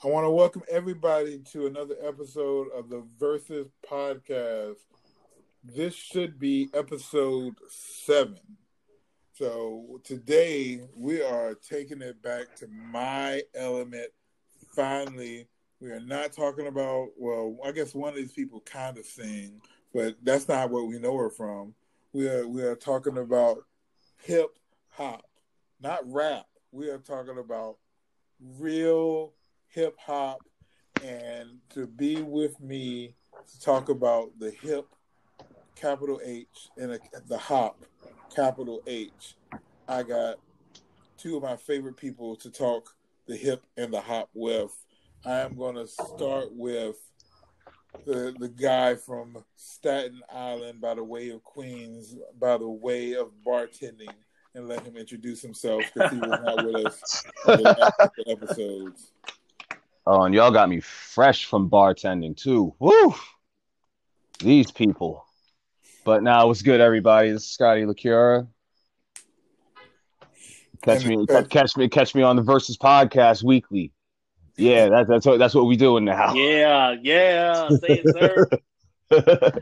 I want to welcome everybody to another episode of the Verzuz Podcast. This should be episode seven. So today we are taking it back to my element. Finally, we are not talking about, well, I guess one of these people kind of sing, but that's not what we know her from. We are we are talking about hip hop, not rap. We are talking about real hip hop and to be with me to talk about the hip capital H and the hop capital H. I got two of my favorite people to talk the hip and the hop with. I am going to start with the the guy from Staten Island by the way of Queens, by the way of bartending, and let him introduce himself because he was not with us on the episodes. Oh, and y'all got me fresh from bartending too. Woo! These people. But now, what's good, everybody? This is Scotty LaCura. Catch me, catch me, catch me on the Verzuz podcast weekly. Yeah, that's that's what that's what we doing now. Yeah, yeah, say it, sir.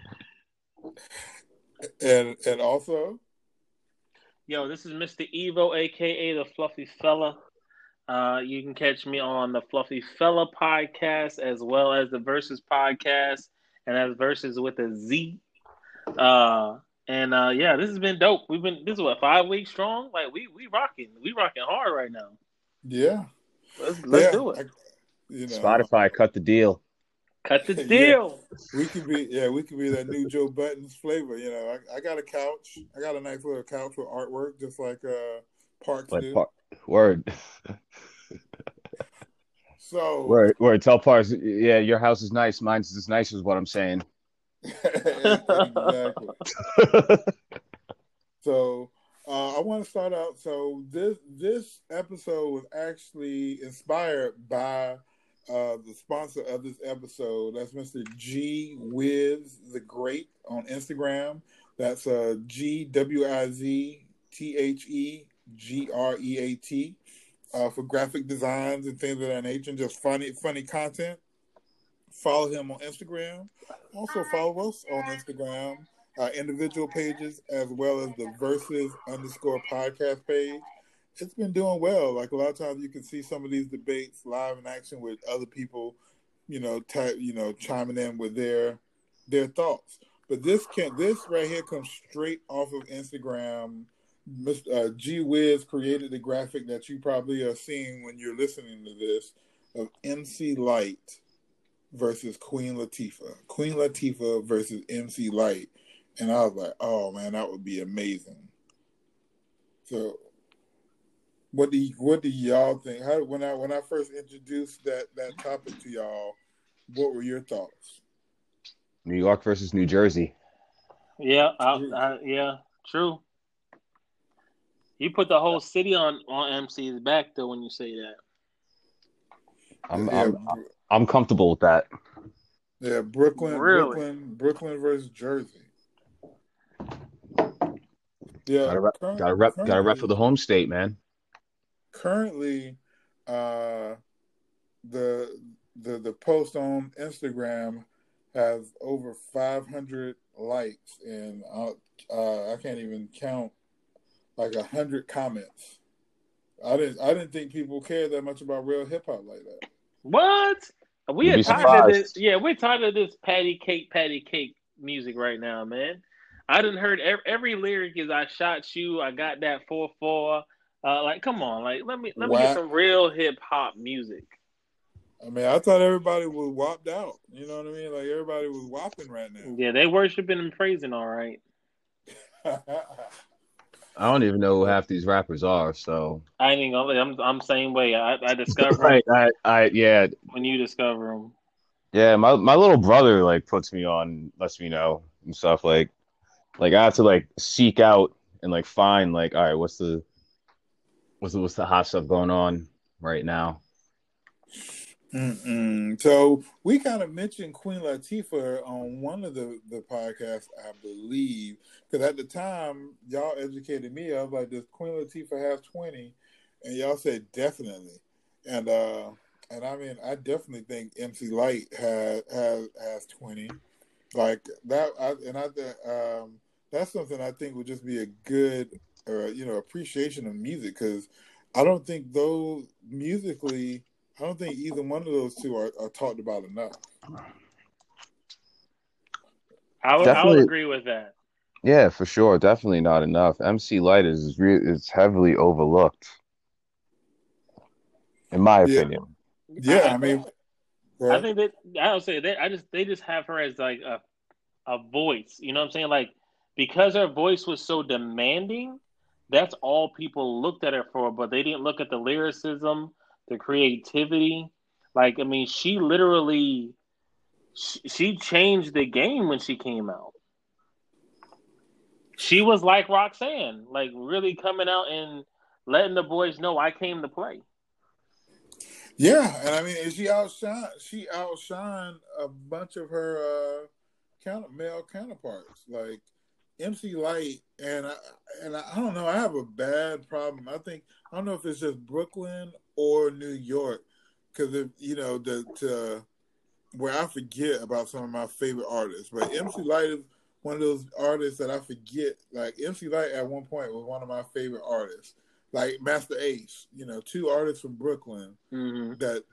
and and also, yo, this is Mr. Evo, aka the Fluffy Fella. Uh, you can catch me on the Fluffy Fella podcast as well as the Verzuz podcast, and that's Verzuz with a Z. Uh, and uh, yeah, this has been dope. We've been this is what five weeks strong. Like we we rocking, we rocking hard right now. Yeah, let's let's yeah, do it. I, you know, Spotify cut the deal. Cut the deal. Yeah, we could be yeah, we could be that new Joe Budden's flavor. You know, I, I, got a couch. I got a nice little couch with artwork, just like uh Parks like, Par- Word. so word, word. Tell Parks, yeah, your house is nice. Mine's as nice as what I'm saying. exactly. so uh, I want to start out. So this this episode was actually inspired by uh, the sponsor of this episode. That's Mr. G Wiz the Great on Instagram. That's uh, G W I Z T H E G R E A T uh, for graphic designs and things of that nature, and just funny funny content. Follow him on Instagram. Also follow us on Instagram, uh, individual pages as well as the Verzuz underscore podcast page. It's been doing well. Like a lot of times, you can see some of these debates live in action with other people, you know, type, you know, chiming in with their their thoughts. But this can this right here comes straight off of Instagram. Uh, G Wiz created the graphic that you probably are seeing when you're listening to this of MC Lyte versus Queen Latifah. Queen Latifah versus MC Lyte. And I was like, oh man, that would be amazing. So what do you, what do y'all think? How when I when I first introduced that that topic to y'all, what were your thoughts? New York versus New Jersey. Yeah, I, I, yeah, true. You put the whole city on on MC's back though when you say that. I'm yeah. I'm, I'm comfortable with that. Yeah, Brooklyn, really? Brooklyn, Brooklyn versus Jersey. Yeah, got a rep, got a rep, got a rep for the home state, man. Currently, uh, the the the post on Instagram has over 500 likes, and uh, uh, I can't even count like a hundred comments. I didn't I didn't think people cared that much about real hip hop like that. What? We are tired of this. Yeah, we're tired of this patty cake, patty cake music right now, man. I didn't heard every, every lyric is "I shot you," "I got that four four. Uh, like, come on, like let me let me get some real hip hop music. I mean, I thought everybody was whopped out. You know what I mean? Like everybody was whopping right now. Yeah, they worshiping and praising, all right. I don't even know who half these rappers are. So I gonna. I'm I'm same way. I I discover right. I I yeah. When you discover them. Yeah, my my little brother like puts me on, lets me know and stuff. Like, like I have to like seek out and like find like, all right, what's the what's the what's the hot stuff going on right now? Mm-mm. So we kind of mentioned Queen Latifah on one of the, the podcasts, I believe, because at the time y'all educated me. I was like, "Does Queen Latifah have 20? And y'all said definitely. And uh, and I mean, I definitely think MC Lyte has has has twenty, like that. I, and I um, that's something I think would just be a good, uh, you know, appreciation of music because I don't think those musically, I don't think either one of those two are, are talked about enough. I would, I would agree with that. Yeah, for sure. Definitely not enough. MC Lyte is re- is heavily overlooked, in my Yeah. opinion. Yeah, I mean, I think that I don't say that. I just they just have her as like a a voice. You know what I'm saying? Like because her voice was so demanding, that's all people looked at her for. But they didn't look at the lyricism, the creativity. Like I mean, she literally she, changed the game when she came out. She was like Roxanne, like really coming out and letting the boys know I came to play. Yeah, and I mean, she outshine she outshined a bunch of her uh counter male counterparts like MC Lyte and I, and I, I don't know. I have a bad problem. I think I don't know if it's just Brooklyn or New York because you know the to where I forget about some of my favorite artists. But MC Lyte is one of those artists that I forget. Like MC Lyte at one point was one of my favorite artists. Like Masta Ace, you know, two artists from Brooklyn Mm-hmm. that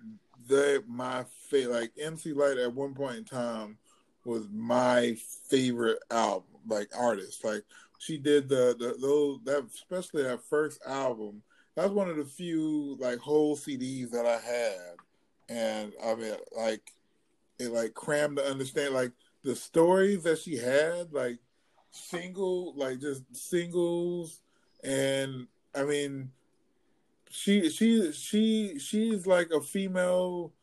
they my favorite. Like MC Lyte at one point in time was my favorite album, like artist. Like she did the the those that especially that first album. That's one of the few like whole CDs that I had, and I mean like it like crammed to understand like the stories that she had, like single, like just singles, and I mean she she she she's like a female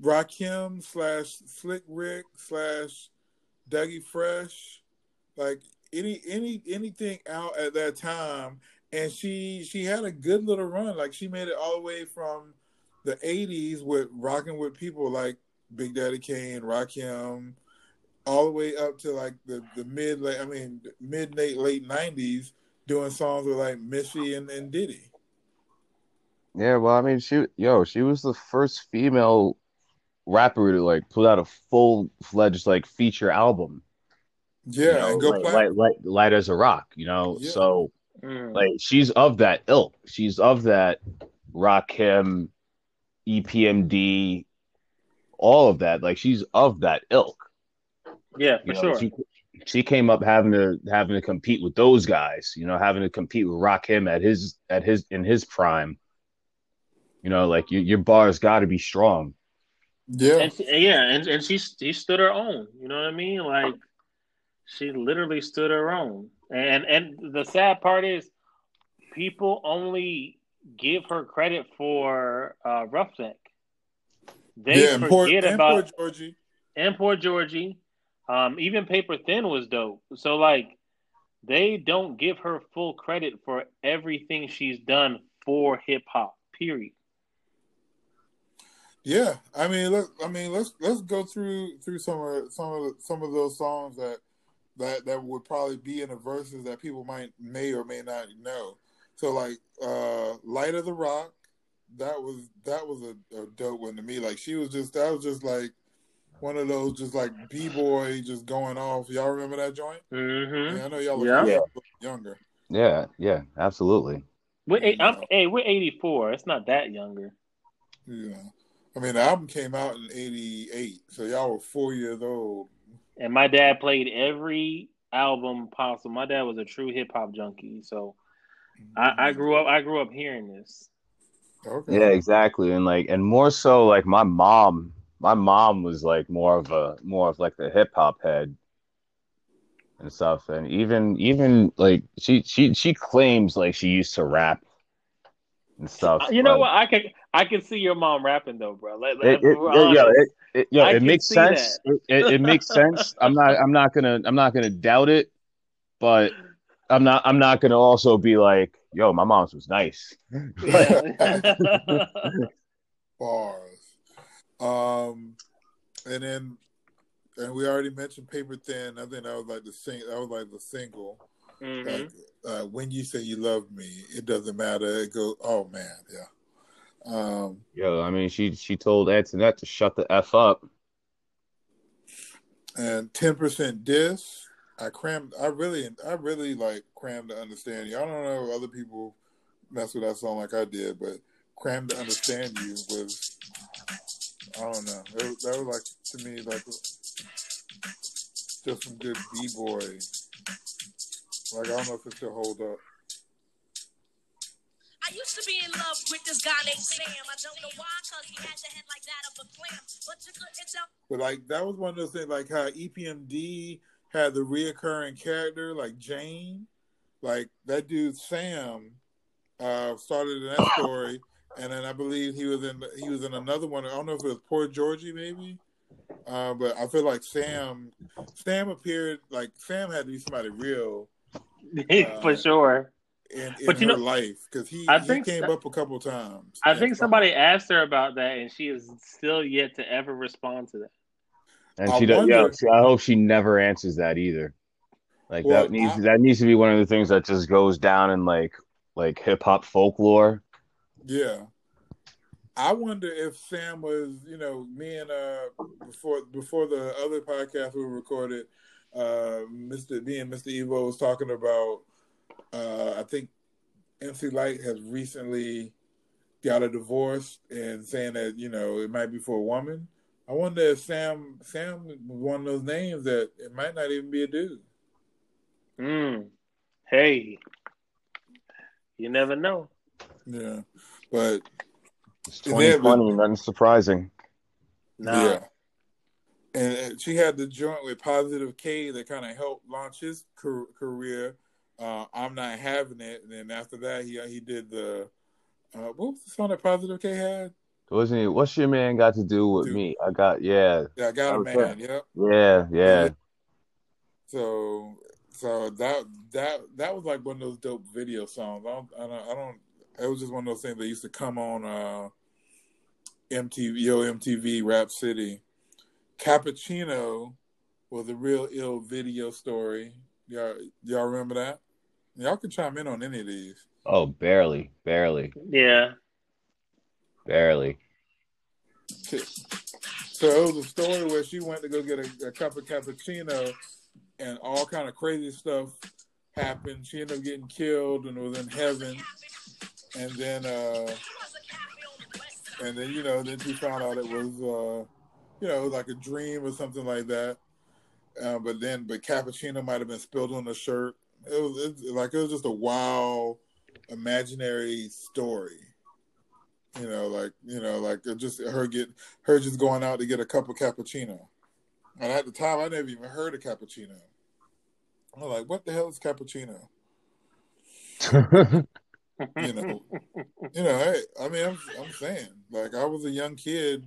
Rakim slash Slick Rick slash Dougie Fresh, like any any anything out at that time, and she she had a good little run. Like she made it all the way from the '80s with rocking with people like Big Daddy Kane, Rakim, all the way up to like the the mid late I mean mid late late '90s, doing songs with like Missy and, and Diddy. Yeah, well, I mean, she, yo, she was the first female rapper to like put out a full fledged like feature album. Yeah, you know, and go like, light, light, light as a rock, you know. Yeah. So Mm. like, she's of that ilk. She's of that Rakim, EPMD, all of that. Like, she's of that ilk. Yeah, for You know, sure. she she came up having to having to compete with those guys. You know, having to compete with Rakim at his at his in his prime. You know, like your your bar's got to be strong. Yeah, And she, yeah, and, and she she stood her own. You know what I mean? Like she literally stood her own. And and the sad part is, people only give her credit for uh, Ruffneck. They yeah, and poor, forget and about poor Georgie. and poor Georgie. Um, even Paper Thin was dope. So like, they don't give her full credit for everything she's done for hip hop. Period. Yeah, I mean, let I mean, let's let's go through through some of some of the, some of those songs that that that would probably be in the verses that people might may or may not know. So like, uh "Light of the Rock," that was that was a, a dope one to me. Like she was just that was just like one of those just like b boy just going off. Y'all remember that joint? Mm-hmm. Yeah, I know y'all Yeah. look Yeah. younger. Yeah, yeah, absolutely. We're eight, I'm, hey, we're 84. It's not that younger. Yeah, I mean the album came out in '88, so y'all were four years old. And my dad played every album possible. My dad was a true hip hop junkie, so I, I mm-hmm. grew up. I grew up hearing this. Okay. Yeah, exactly. And like and more so like my mom, my mom was like more of a more of like the hip hop head and stuff. And even even like she she she claims like she used to rap and stuff. You know but what? I can I can see your mom rapping though, bro. Let, It, let, it, it, yeah, it, it, yeah, it makes sense. It, it, it makes sense. I'm not I'm not gonna I'm not gonna doubt it, but I'm not I'm not gonna also be like, yo, my mom's was nice. bars. Um, and then, and we already mentioned Paper Thin. I think that was like the sing. That was like the single. Mhm. Like, uh, when you say you love me, it doesn't matter. It goes. Oh man, yeah. Um, Yo, I mean, she she told Antoinette to shut the f up. and ten percent diss. I crammed. I really, I really like crammed to understand you. I don't know if other people mess with that song like I did, but crammed to understand you was. I don't know. It, that was like to me like just some good b boy. Like I don't know if it still hold up. I used to be in love with this guy named Sam. I don't know why, cause he had the head like that of a clam. But you couldn't tell. But like that was one of those things, like how EPMD had the reoccurring character, like Jane, like that dude Sam uh, started in that story, and then I believe he was in he was in another one. I don't know if it was Poor Georgie, maybe. Uh, but I feel like Sam, Sam appeared like Sam had to be somebody real For sure. in, in But you her know, life because he, I he think came so- up a couple times. I think from- somebody asked her about that, and she is still yet to ever respond to that. And I she does. Yeah, I hope she never answers that either. Like Well, that needs I- that needs to be one of the things that just goes down in like like hip hop folklore. Yeah. I wonder if Sam was, you know, me and uh before before the other podcast we recorded, uh Mr. me and Mr. Evo was talking about uh I think MC Lyte has recently got a divorce and saying that, you know, it might be for a woman. I wonder if Sam Sam was one of those names that it might not even be a dude. Hmm. Hey, you never know. Yeah. But It's And then- 2020, nothing surprising. Nah. Yeah. And she had the joint with Positive K that kind of helped launch his career. Uh, I'm not having it. And then after that, he he did the uh, what was the song that Positive K had? Wasn't it? What's your man got to do with Dude. me? I got yeah, Yeah, I got a Okay. man. Yep. yeah, yeah. So so that that that was like one of those dope video songs. I don't I don't, I don't it was just one of those things that used to come on uh, MTV Yo MTV Rap City. Cappuccino was a real ill video story. Y'all y'all remember that? Y'all can chime in on any of these. Oh, barely, barely, Yeah. barely. So it was a story where she went to go get a, a cup of cappuccino, and all kind of crazy stuff happened. She ended up getting killed and was in heaven. And then, uh, and then you know, then she found out it was, uh, you know, like a dream or something like that. Uh, but then, but cappuccino might have been spilled on the shirt. It was it, like it was just a wild, imaginary story. You know, like you know, like just her get her just going out to get a cup of cappuccino. And at the time, I never even heard of cappuccino. I'm like, what the hell is cappuccino? You know, you know. Hey, I mean, I'm I'm saying, like, I was a young kid.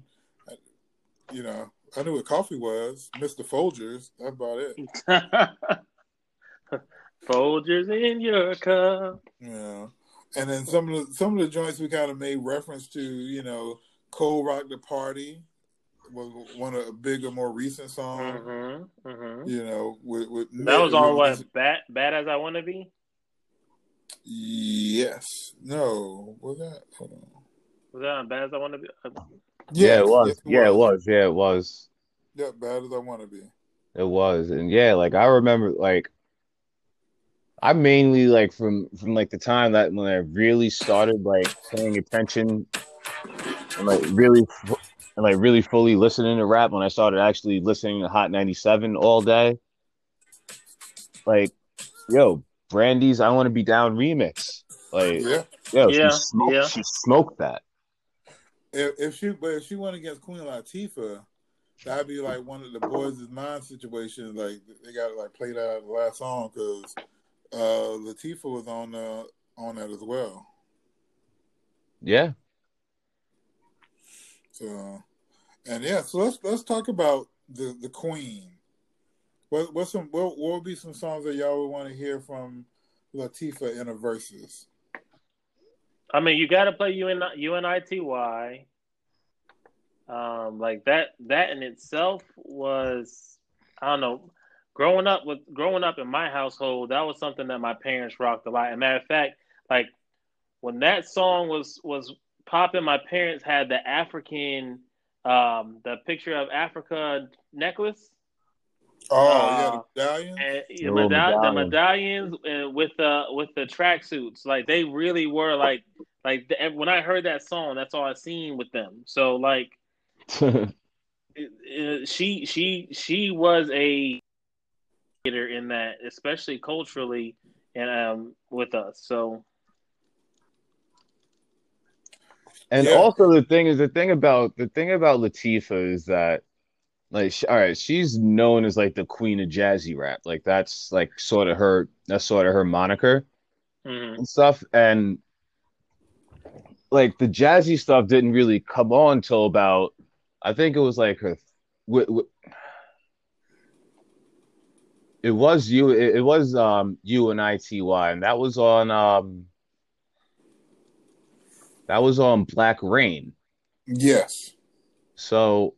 You know, I knew what coffee was. Mister Folgers. That's about it. Folgers in your cup. Yeah. And then some of the some of the joints we kind of made reference to, you know, Cold Rock the Party was one of a bigger, more recent songs. Mm-hmm. Mm-hmm. You know, with, with That was on what? Bad, bad as I want to be. Yes. No. Was that? Hold on. Was that on bad as I want to be? Uh, yeah, it Yes, was. yes, Yeah, it was. Yeah, it was. Yeah, bad as I want to be. It was, and yeah, like I remember, like I mainly like from from like the time that when I really started like paying attention and like really and like really fully listening to rap when I started actually listening to Hot 97 all day. Like, yo, Brandy's "I Want to Be Down" remix. Like, Yeah. yo, Yeah, she smoked, yeah. she smoked that. If, if she, but if she went against Queen Latifah, that'd be like one of the boys' mind situations. Like they got like played out the last song because uh, Latifah was on uh, on that as well. Yeah, So, and yeah, so let's let's talk about the the Queen. What what's some what, what would be some songs that y'all would want to hear from Latifah in a verses? I mean, you got to play UN, UNITY. Um, like that. That in itself was, I don't know. Growing up with growing up in my household, that was something that my parents rocked a lot. And matter of fact, like when that song was was popping, my parents had the African, um, the picture of Africa necklace. Oh Uh, yeah, the medallion. and The the, little medall- the medallions uh, with the with the tracksuits, like they really were like like the, when I heard that song, that's all I seen with them. So like it, it, she she she was a leader in that, especially culturally and um with us. So And Yeah. also the thing is the thing about the thing about Latifah is that like sh- all right, she's known as like the queen of jazzy rap. Like that's like sort of her that's sort of her moniker mhm. and stuff. And like the jazzy stuff didn't really come on till about I think it was like her w- w- it was you it, it was um you and ITY and that was on um that was on Black Reign. Yes. So,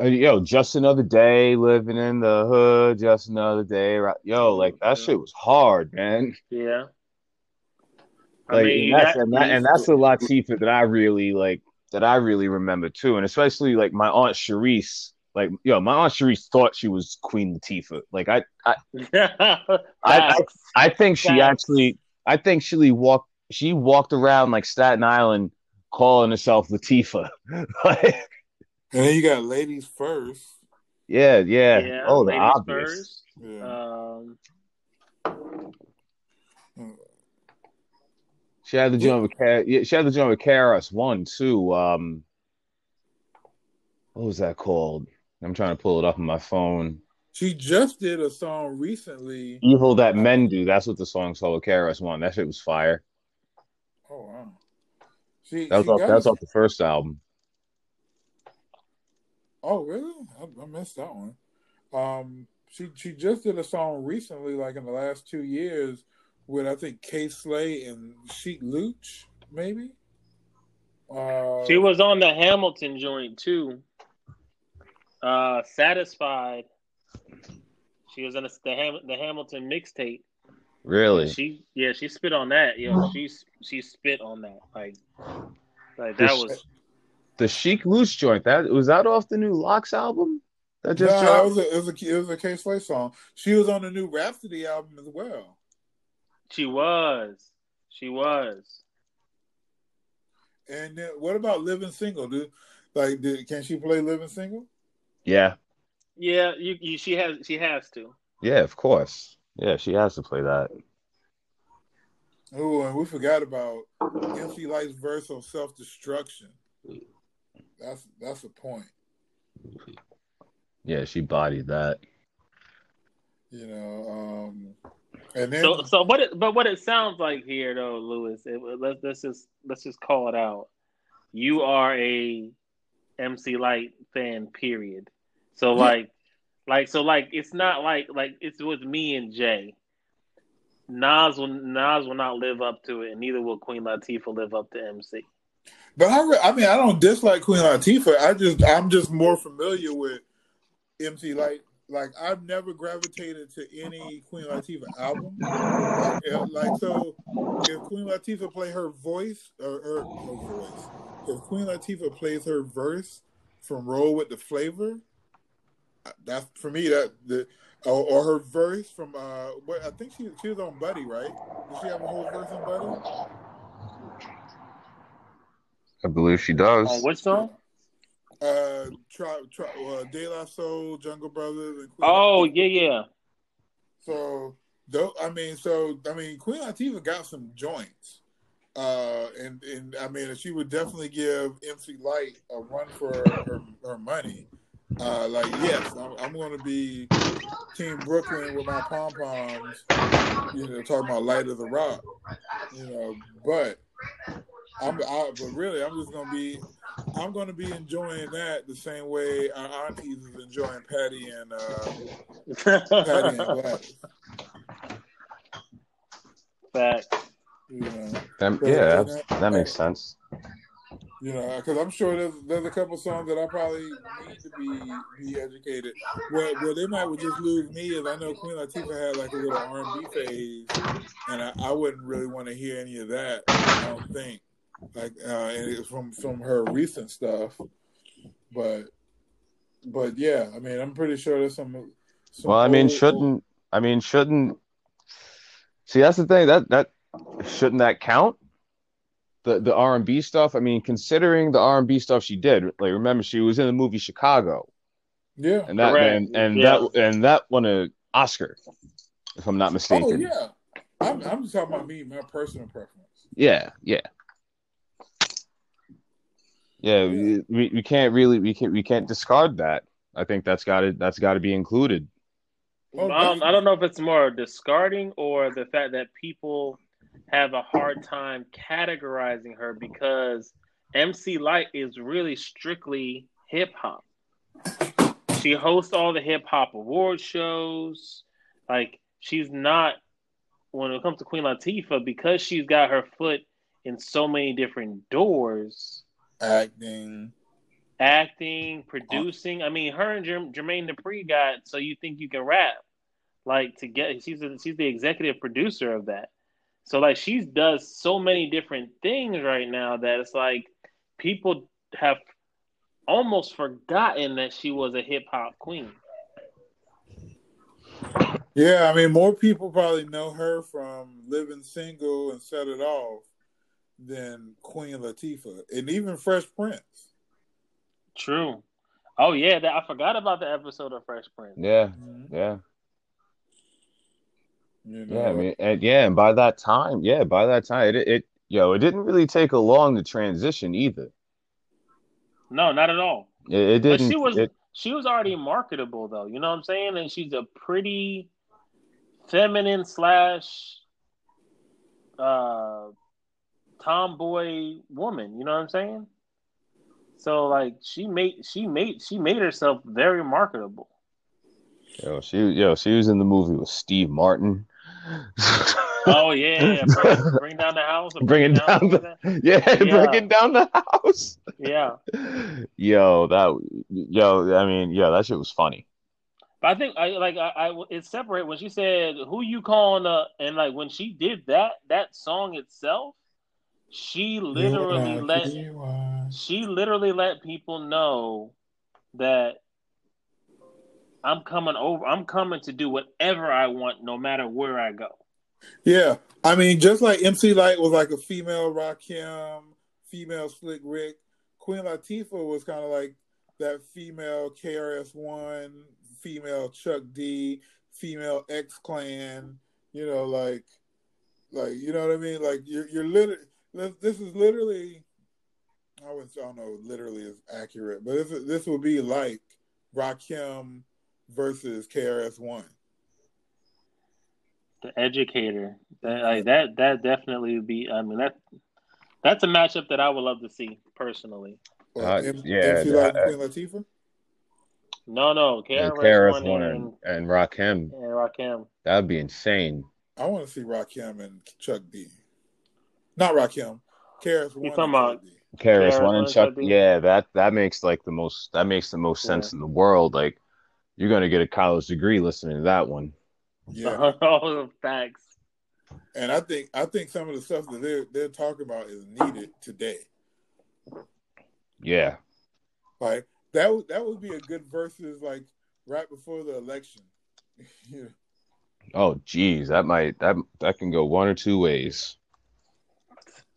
Uh, yo, just another day living in the hood, just another day. right? Yo, like that shit was hard, man. yeah. I mean, and that's that- and, that, and that's a Latifah that I really like, that I really remember too, and especially like my aunt Sharice. Like, yo, my aunt Sharice thought she was Queen Latifah. Like, I, I, I, I, I think she Facts. actually, I think she walked, she walked around like Staten Island, calling herself Latifah. like, And then you got ladies first. yeah, yeah. yeah, oh, the obvious. first. Yeah. Um, She had the joint with Car- yeah, she had the joint with KRS One too. Um, what was that called? I'm trying to pull it up on my phone. She just did a song recently. Evil that men do. That's what the song's called. with KRS One. That shit was fire. Oh wow. She, That was she off. got That was off the first album. Oh really? I, I missed that one. Um, she she just did a song recently, like in the last two years, with I think Kay Slay and Sheek Louch, maybe. Uh, she was on the Hamilton joint too. Uh, satisfied. She was in the the, Ham, the Hamilton mixtape. Really? She yeah, she spit on that. Yeah, she she spit on that. Like like that This- was The Sheek Louch joint. That was that off the new Lox album. That just that dropped. was a, it was a it was a Kay Slay song. She was on the new Rapsody album as well. she was. She was. And then what about Living Single? Do like did, can she play Living Single? Yeah, Yeah, you, you she has she has to. yeah, of course. Yeah, she has to play that. Oh, and we forgot about MC Lyte's verse on self destruction. That's that's a point. Yeah, she bodied that. You know, um, and then So so what it but what it sounds like here though, Lewis, it, let's let's just let's just call it out. You are a MC Lyte fan, period. So Yeah. like like so like it's not like like it's with me and Jay. Nas will Nas will not live up to it, and neither will Queen Latifah live up to MC. But I, re- I mean, I don't dislike Queen Latifah. I just, I'm just more familiar with MC Lyte. Like, I've never gravitated to any Queen Latifah album. Like, like, so if Queen Latifah play her voice or her, her voice, if Queen Latifah plays her verse from "Roll with the Flavor," uh, that's for me that the. Or, or her verse from uh, what I think she she was on Buddy, right? Did she have a whole verse on Buddy? I believe she does. On which song? uh, try, try, uh, De La Soul, Jungle Brothers, and Queen Oh Latifah. yeah yeah. So, though, I mean, so I mean, Queen Latifah got some joints, uh, and and I mean, she would definitely give MC Lyte a run for her, her money. Uh, like, yes, I'm, I'm going to be Team Brooklyn with my pom poms. You know, talking about Light of the Rock. You know, but I'm, I, but really, I'm just going to be. I'm going to be enjoying that the same way our aunties is enjoying Patti and uh, Patti and Gladys. Fact. You know, That- yeah, that's, that makes sense. you know, because I'm sure there's there's a couple songs that I probably need to be be educated. Well, well, they might would just lose me is I know Queen Latifah had like a little R&B phase, and I, I wouldn't really want to hear any of that. I don't think. Like uh, and it's from from her recent stuff. But but yeah, I mean, I'm pretty sure there's some. some Well, I mean, old- shouldn't I mean shouldn't see that's the thing that that shouldn't that count the the R and B stuff? I mean, considering the R and B stuff she did, like remember she was in the movie Chicago, yeah. and that Correct. and, and Yeah. that and that won an Oscar, if I'm not mistaken. Oh mistaken. yeah. I'm I'm just talking about me, my personal preference. Yeah, yeah. Yeah, we, we we can't really we can't we can't discard that. I think that's got to that's got to be included. Um, I don't know if it's more discarding or the fact that people have a hard time categorizing her because MC Lyte is really strictly hip hop. She hosts all the hip hop award shows. Like she's not when it comes to Queen Latifah because she's got her foot in so many different doors. Acting. acting, producing. I mean, her and Jerm- Jermaine Dupri got so you think you can rap, like to get. She's a, she's the executive producer of that. So like she does so many different things right now that it's like people have almost forgotten that she was a hip hop queen. Yeah, I mean, more people probably know her from Living Single and Set It Off than Queen Latifah, and even Fresh Prince. True. Oh yeah, that, I forgot about the episode of Fresh Prince. Yeah, yeah, You know, yeah. I mean, and yeah, and by that time, yeah, by that time, it it yo, it didn't really take a long to transition either. No, not at all. It, it didn't. she was it, she was already marketable though. You know what I'm saying? And she's a pretty feminine slash uh tomboy woman. You know what I'm saying? So like she made she made she made herself very marketable. yo, she yo, she was in the movie with Steve Martin. Oh yeah, bring, bring down the house. or Bringing bring down the the yeah, Yeah. breaking down the house. yeah. Yo, that yo, I mean, yeah, that shit was funny. But I think I like I, I it's separate when she said who you calling uh and like when she did that that song itself, she literally let she literally let people know that I'm coming over. I'm coming to do whatever I want, no matter where I go. Yeah, I mean, just like MC Lyte was like a female Rakim, female Slick Rick, Queen Latifah was kind of like that female KRS One, female Chuck D, female X Clan. You know, like, like you know what I mean? Like you're you're literally this is literally. I was I don't know literally is accurate, but this this would be like Rakim versus KRS One. The educator, that like that that definitely would be. I mean that that's a matchup that I would love to see personally. Or Uh, M- yeah, MC Lyte uh, Latifah. No, no, Yeah, KRS KRS One One and, and, and Rakim, and Rakim. that'd be insane. I want to see Rakim and Chuck D. Not Rakim. KRS One. You and talking about- Chuck D. KRS KRS One and Chuck, Chuck yeah, that that makes like the most that makes the most sense in the world. Like, you're gonna get a college degree listening to that one. Yeah, All the facts. and I think I think some of the stuff that they're they're talking about is needed today. Yeah, Like that would that would be a good versus like right before the election. yeah. Oh, geez, that might that that can go one or two ways.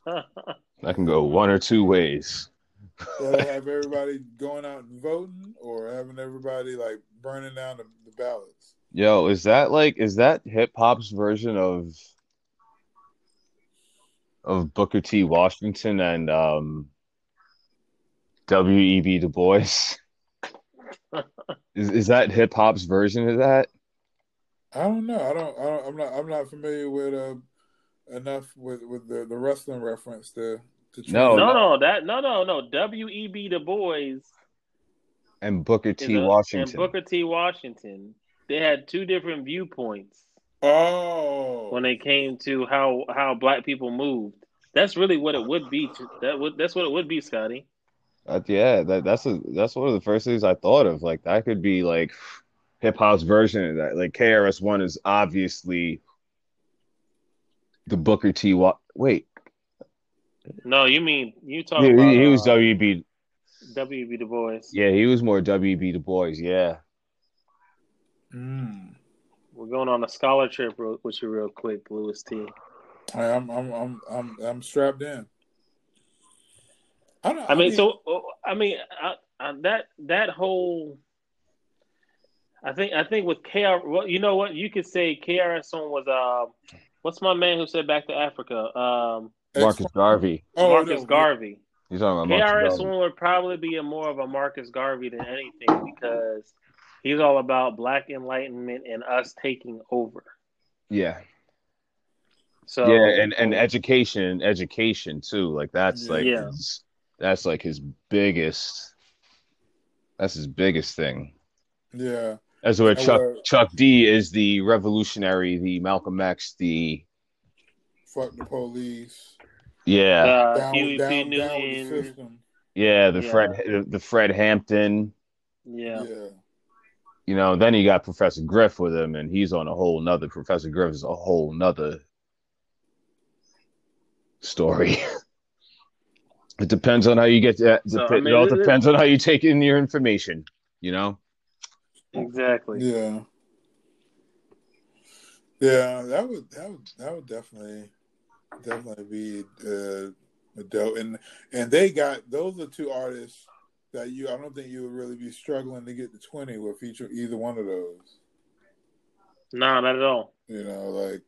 That can go one or two ways. Have everybody going out and voting, or having everybody like burning down the, the ballots. Yo, is that like is that hip hop's version of of Booker T. Washington and um W. E. B. Du Bois? Is is that hip hop's version of that? I don't know. I don't. I don't I'm not. I'm not familiar with uh, enough with with the, the wrestling reference to. to No, no, no, that no, no, no. W. E. B. Du Bois And Booker is T. a- Washington. and Booker T. Washington. They had two different viewpoints Oh, when it came to how how black people moved. That's really what it would be. To, that would that's what it would be, Scotty. Uh, yeah, that that's a that's one of the first things I thought of. Like that could be like hip hop's version of that. Like KRS One is obviously the Booker T. Wa- Wait, No, you mean you He, talking about he was uh, WB. WB Du Bois. Yeah, he was more WB Du Bois. Yeah. Mm. We're going on a scholar trip with you real quick, Louis T. I, I'm, I'm, I'm, I'm, I'm strapped in. I, don't, I mean, so uh, I mean I, I, that that whole. I think I think with KR, well, you know what you could say KRS One was uh, what's my man who said back to Africa? Um, Marcus Garvey. Oh, Marcus no. Garvey. He's talking about Marcus KRS One would probably be a more of a Marcus Garvey than anything because he's all about black enlightenment and us taking over. Yeah. So yeah, and, and education, education too. Like that's like Yeah. his, that's like his biggest. That's his biggest thing. Yeah. That's where Chuck where- Chuck D is the revolutionary, the Malcolm X, the Fuck the police. yeah, uh, Down, Huey down, down with the Newton, system. yeah, the Yeah. Fred the Fred Hampton. yeah. Yeah. You know, then you got Professor Griff with him, and he's on a whole nother. Professor Griff is a whole nother story. it depends on how you get that. So, dep- I mean, it all it- it- depends on how you take in your information. You know. Exactly. Yeah. Yeah, that would that would that would definitely definitely be uh, a dope, and and they got those are two artists that you I don't think you would really be struggling to get to twenty with each either one of those. No, not at all. You know, like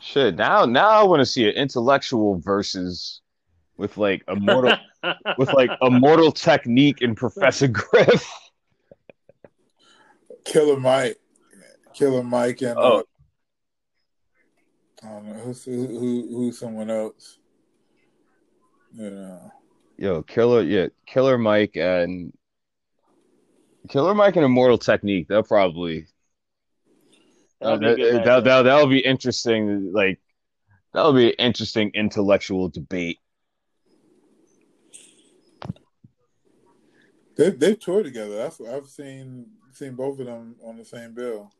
Shit. Now, now I want to see an intellectual versus with like a mortal with like Immortal Technique and Professor Griff. Killer Mike, Killer Mike, and uh, Oh. I don't know who's who, who who's someone else. You know, Yo, Killer, yeah, Killer Mike and Killer Mike and Immortal Technique. They'll probably That'll be a that, good that, matchup. that, that'll be interesting. Like that'll be an interesting intellectual debate. They they've toured together. That's what I've seen seen both of them on the same bill.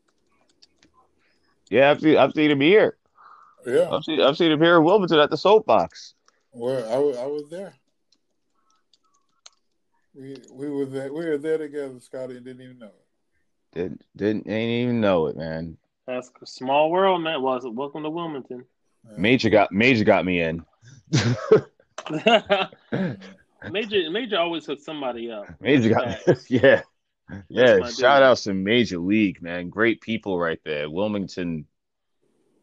Yeah, I've seen, I've seen him here. Yeah, I've seen, I've seen him here in Wilmington at the Soapbox. well, I, I was there. We we were there. We were there together, Scotty, and didn't even know it. Didn't didn't ain't even know it, man. That's a small world, man. Was it? Welcome to Wilmington. Yeah. Major got Major got me in. Major, Major always hooks somebody up. Major got yeah. Yeah, shout dude. out to Major League, man. Great people right there. Wilmington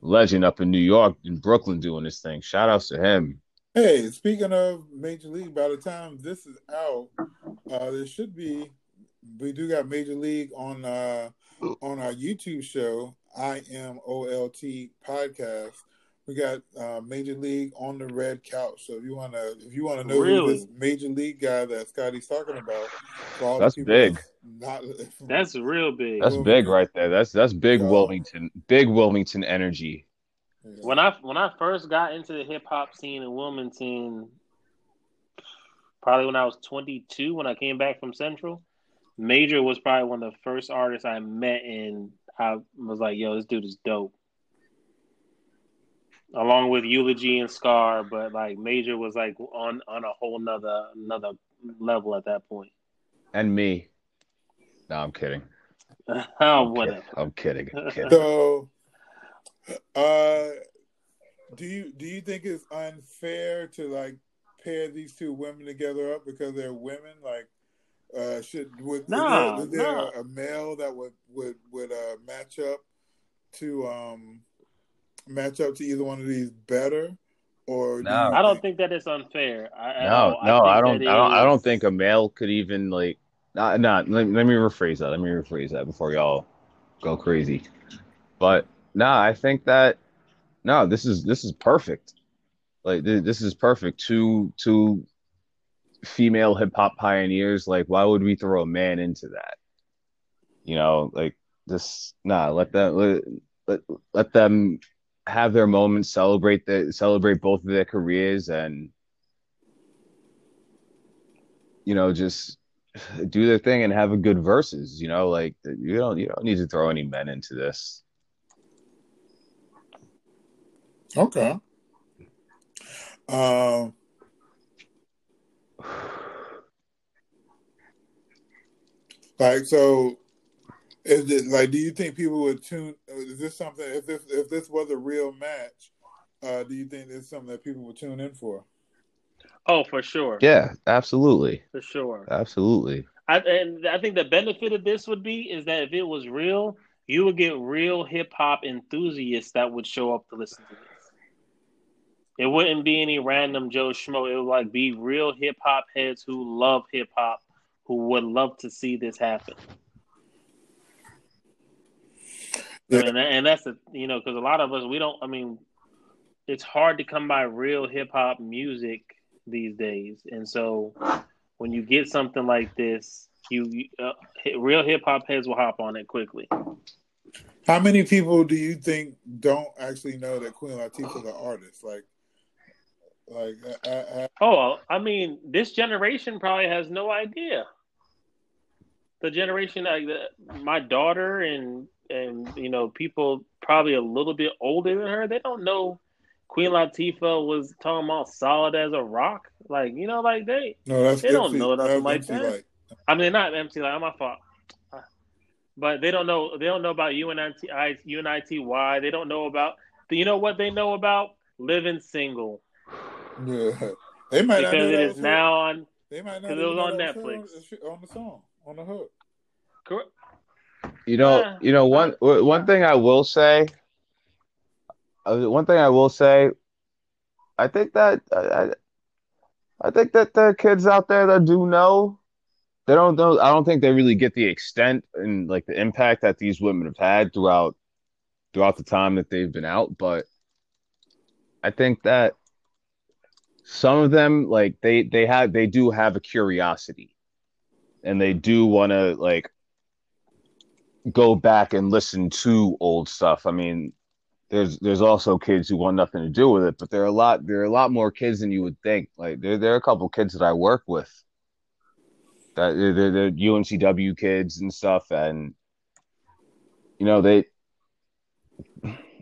legend up in New York in Brooklyn doing this thing. Shout outs to him. Hey, speaking of Major League, by the time this is out, uh, there should be. We do got Major League on uh, on our YouTube show, I M O L T podcast. We got uh, Major League on the red couch. So if you wanna, if you wanna know who this Major League guy that Scotty's talking about, for all the That's big. Not, That's real big. That's big right there. That's that's big Yeah. Wilmington, big Wilmington energy. when I when I first got into the hip hop scene in Wilmington, probably when I was 22, when I came back from Central, Major was probably one of the first artists I met, and I was like, "Yo, this dude is dope." Along with Eulogy and Scar, but like Major was like on on a whole nother another level at that point. And me. No, I'm kidding. oh, I'm whatever. kidding. I'm kidding. I'm kidding. So, uh, do you do you think it's unfair to like pair these two women together up because they're women? Like, uh, should would, Nah, is there, is there nah. a male that would would would uh, match up to um match up to either one of these better? Or No. you I don't think that it's unfair. I, No, all. no, think I don't. I don't. I don't think a male could even like. Not. Not. Let, let me rephrase that. Let me rephrase that before y'all go crazy. But no, I think that no. This is this is perfect. Like th- this is perfect. Two two female hip hop pioneers. Like, why would we throw a man into that? You know, like this. Nah, let them let let, let them have their moments, celebrate the celebrate both of their careers, and you know just do their thing and have a good verses. You know, like you don't you don't need to throw any men into this. Okay. Uh, like so, is it like? Do you think people would tune? Is this something? If this if this was a real match, uh, do you think it's something that people would tune in for? Oh, for sure. Yeah, absolutely, For sure. absolutely. I, and I think the benefit of this would be is that if it was real, you would get real hip hop enthusiasts that would show up to listen to this. It wouldn't be any random Joe Schmo. It would like be real hip hop heads who love hip hop who would love to see this happen. Yeah. And, and that's the you know because a lot of us we don't. I mean, it's hard to come by real hip hop music these days, and so when you get something like this, you, uh, real hip hop heads will hop on it quickly. How many people do you think don't actually know that Queen Latifah is an artist? Like, like I, I, Oh, I mean, this generation probably has no idea. The generation like the, my daughter and and you know people probably a little bit older than her, they don't know Queen Latifah was talking about solid as a rock. Like you know, like they. no, that's They don't know nothing that's like MC that. Light. I mean, not MC like my fault. But they don't know. They don't know about UNIT, UNITY. They don't know about. You know what they know about? Living single Yeah, they might not because it is now on. They might not 'cause it was on Netflix. on the song on the hook. Correct. You know, Yeah. you know one one thing I will say. uh, One thing I will say, I think that I, I think that the kids out there that do know, they don't know. I don't think they really get the extent and like the impact that these women have had throughout throughout the time that they've been out. But I think that some of them, like they they have they do have a curiosity, and they do want to like go back and listen to old stuff. I mean, there's there's also kids who want nothing to do with it, but there are a lot there are a lot more kids than you would think. Like there there are a couple kids that I work with that they're, they're, UNCW kids and stuff, and you know they.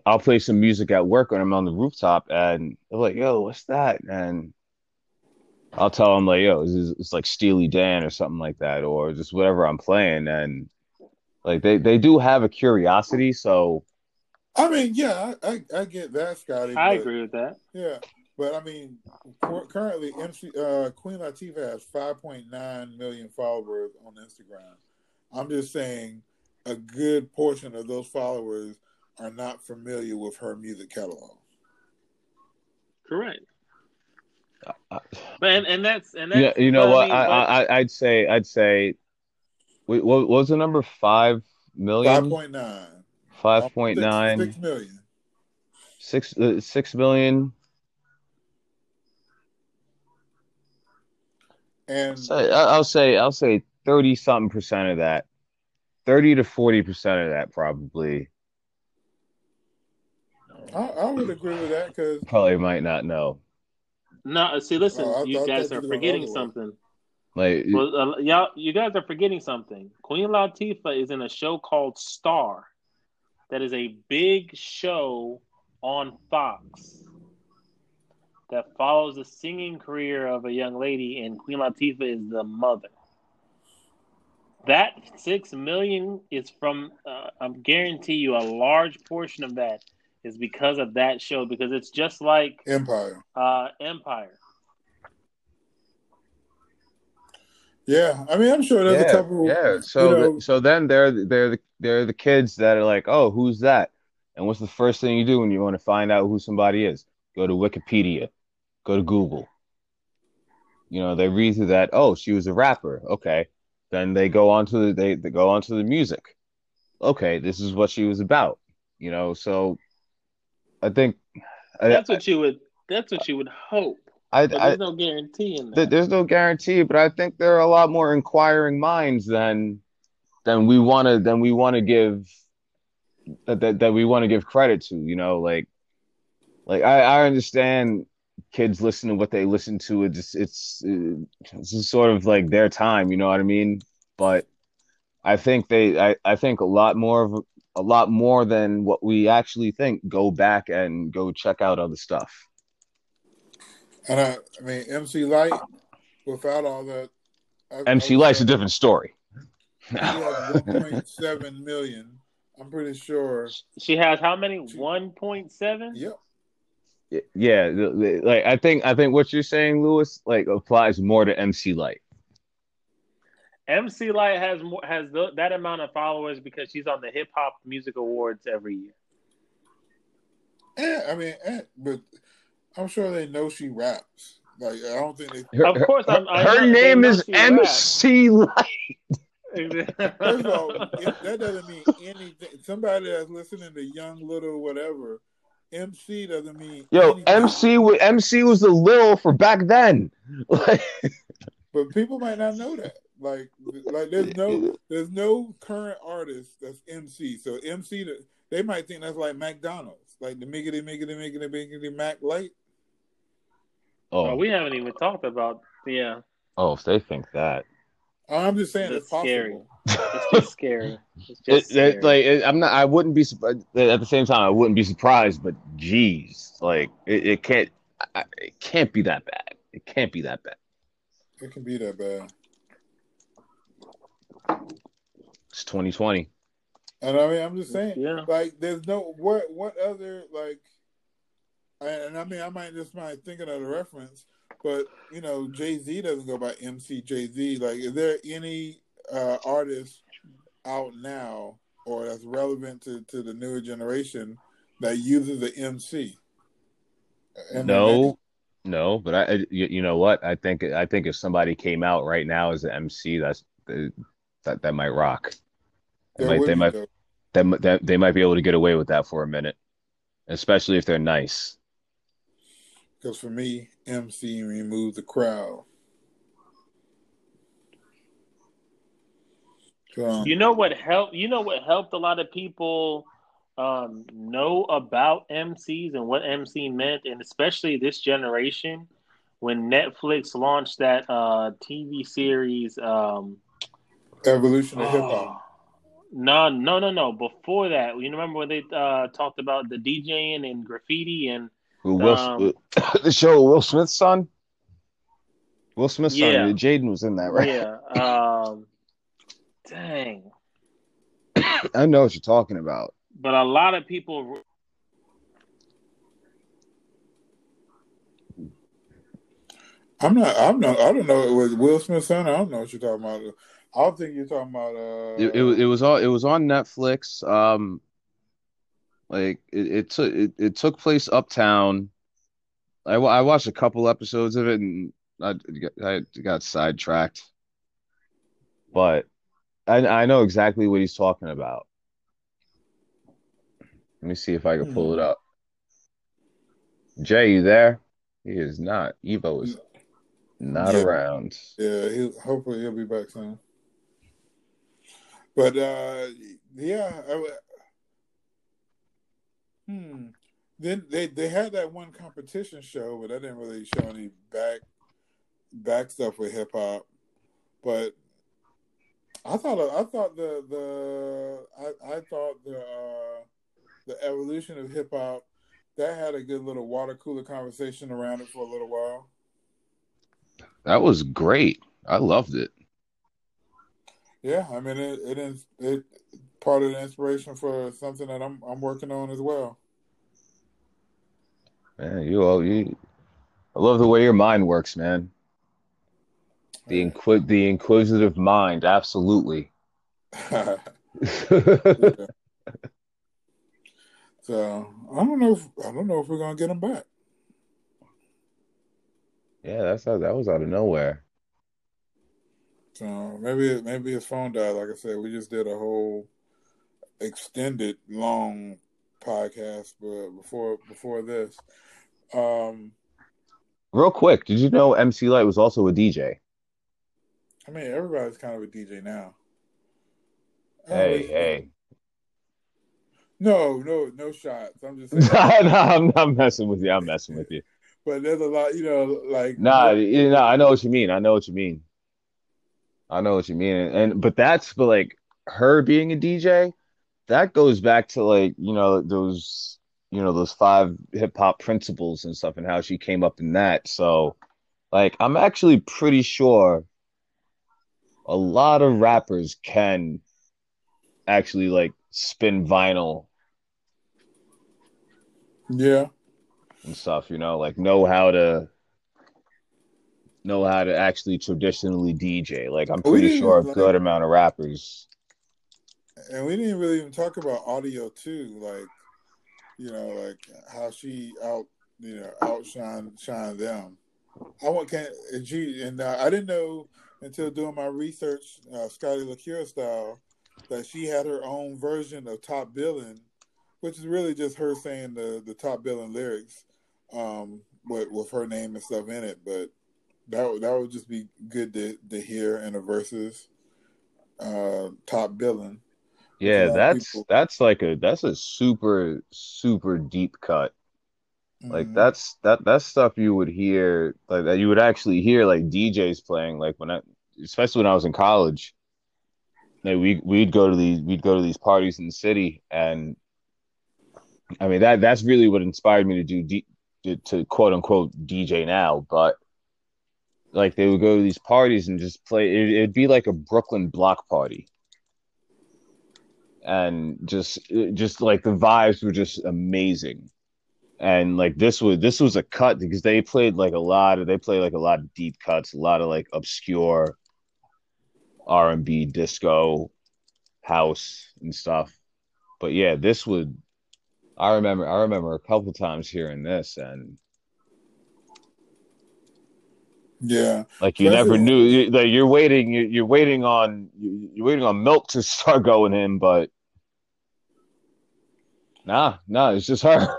I'll play some music at work when I'm on the rooftop, and they're like, "Yo, what's that?" And I'll tell them like, "Yo, it's like Steely Dan or something like that, or just whatever I'm playing." And like they they do have a curiosity, so I mean, yeah, I, I, I get that, Scotty. I but- agree with that. Yeah, but I mean, currently, MC uh, Queen Latifah has 5.9 million followers on Instagram. I'm just saying, a good portion of those followers are not familiar with her music catalog. Correct. But and, and that's and that's yeah, you know but what? mean, I, but- I I'd say I'd say, wait, what, what was the number? Five million. Five point nine. Five point nine. Six million. Six uh, six million. And So I- I'll say I'll say thirty something percent of that, thirty to forty percent of that probably I, I would agree with that because probably might not know. no, see, listen, Oh, you guys are forgetting other way. something. Like Well, uh, y'all, you guys are forgetting something. Queen Latifah is in a show called Star. That is a big show on Fox that follows the singing career of a young lady, and Queen Latifah is the mother. That six million is from. Uh, I guarantee you, a large portion of that is because of that show. Because it's just like Empire. uh, Empire. Yeah, I mean, I'm sure there's yeah, a couple. yeah. So you know, the, so then they're they're the they're the kids that are like, oh, who's that? And what's the first thing you do when you want to find out who somebody is? Go to Wikipedia, go to Google. You know, they read through that. Oh, she was a rapper. Okay, then they go on to the they, they go on to the music. Okay, this is what she was about. You know, so I think I, That's what you would. That's what you would hope. I, But I, there's no guarantee in that. There's no guarantee, but I think there are a lot more inquiring minds than than we want to than we want to give that, that that we want to give credit to. You know, like like I, I understand kids listen to what they listen to. It's just, it's it's sort of like their time. You know what I mean? But I think they I, I think a lot more of a lot more than what we actually think go back and go check out other stuff. And I, I mean, MC Lyte, without all that, I, MC I would Lyte's a different story. She has 1.7 million. I'm pretty sure. She has how many? One point seven. Yep. Yeah, the- the- like I think I think what you're saying, Lewis, like applies more to MC Lyte. MC Lyte has more has th- that amount of followers because she's on the Hip Hop Music Awards every year. Yeah, I mean, eh, but I'm sure they know she raps. Like I don't think they. Her, Of course, her, I'm- I her name is she raps. MC Lyte. First of all, it, that doesn't mean anything. Somebody that's listening to Young Little whatever, MC doesn't mean. Yo, anything. MC wa- MC was the lil for back then. Like, But people might not know that. Like, like there's no there's no current artist that's MC. So MC, they might think that's like McDonald's, like the miggity miggity miggity miggity Mac Light. Oh, oh, we haven't even talked about yeah. oh, if they think that, oh, I'm just saying That's it's possible. scary. It's just scary. It's it, just scary. it- like it, I'm not. I wouldn't be surprised. At the same time, I wouldn't be surprised. But geez, like it, it can't. I, it can't be that bad. It can't be that bad. It can be that bad. It's 2020. And I mean, I'm just saying, Yeah. like, there's no what what other like, and I mean, I might just might thinking of the reference, but you know, Jay Z doesn't go by MC Jay Z. Like, is there any uh artist out now or that's relevant to to the newer generation that uses the MC? No, no. But I, you, you know what? I think I think if somebody came out right now as an MC, that's that that might rock. They might they might that, that they might be able to get away with that for a minute, especially if they're nice. Because for me, MC removed the crowd. So, You know what helped? You know what helped a lot of people um, know about MCs and what MC meant, and especially this generation when Netflix launched that uh, TV series. Um, evolution of hip hop. no, no, no, no. Before that, you remember when they uh, talked about the DJing and graffiti and Who Will Um, the show Will Smith's son? Will Smith's Yeah. son. Jaden was in that, right? yeah, um, dang. I know what you're talking about. But a lot of people I'm not. I'm not. I don't know. It was Will Smith's son. I don't know what you're talking about. I don't think you're talking about. Uh, It, it, was- it was all it was on Netflix. Um, like it, it took it, it took place uptown. I, I watched a couple episodes of it and I, I got sidetracked. But I I know exactly what he's talking about. Let me see if I can pull it up. Jay, you there? He is not. Evo is not Yeah. around. Yeah. He, hopefully he'll be back soon. But uh, yeah. I, hmm. Then they they had that one competition show, but that didn't really show any back back stuff with hip hop. But I thought I thought the the I, I thought the uh, the evolution of hip hop that had a good little water cooler conversation around it for a little while. That was great. I loved it. Yeah, I mean it it is it part of the inspiration for something that I'm I'm working on as well. Man, you all you I love the way your mind works, man. The inqui- the inquisitive mind, absolutely. so I don't know if I don't know if we're gonna get him back. Yeah, that's how, that was out of nowhere. So maybe maybe his phone died. Like I said, we just did a whole extended long podcast, but before before this, um, Real quick, did you know MC Lyte was also a DJ? I mean everybody's kind of a DJ now. Hey, hey. No, no, no shots. I'm just no, saying. I'm not messing with you. I'm messing with you. but there's a lot, you know, like Nah, you know, I know what you mean. I know what you mean. I know what you mean. And but that's but like her being a DJ, that goes back to like, you know, those you know, those five hip hop principles and stuff and how she came up in that. So like I'm actually pretty sure a lot of rappers can actually like spin vinyl Yeah. and stuff, you know, like know how to know how to actually traditionally DJ. Like I'm oh, pretty sure a good amount of rappers. And we didn't really even talk about audio too, like you know, like how she out, you know, outshine shine them. I want can and she and uh, I didn't know until doing my research, uh, Scotty LaCure style, that she had her own version of top billing, which is really just her saying the the top billing lyrics, um, with with her name and stuff in it. But that that would just be good to to hear in the verses, uh, top billing. Yeah, that's people- that's like a that's a super super deep cut. Like Mhm. that's that that's stuff you would hear like that you would actually hear like DJs playing like when I especially when I was in college. Like we we'd go to these we'd go to these parties in the city and I mean that that's really what inspired me to do D, to, to quote unquote DJ now, but like they would go to these parties and just play it, it'd be like a Brooklyn block party and just just like the vibes were just amazing. And like this was this was a cut because they played like a lot of they played like a lot of deep cuts a lot of like obscure r&b disco house and stuff. But yeah this would i remember i remember a couple times hearing this and Yeah, like you Especially never when- knew you- that you're waiting you- you're waiting on you- you're waiting on milk to start going in but nah nah it's just her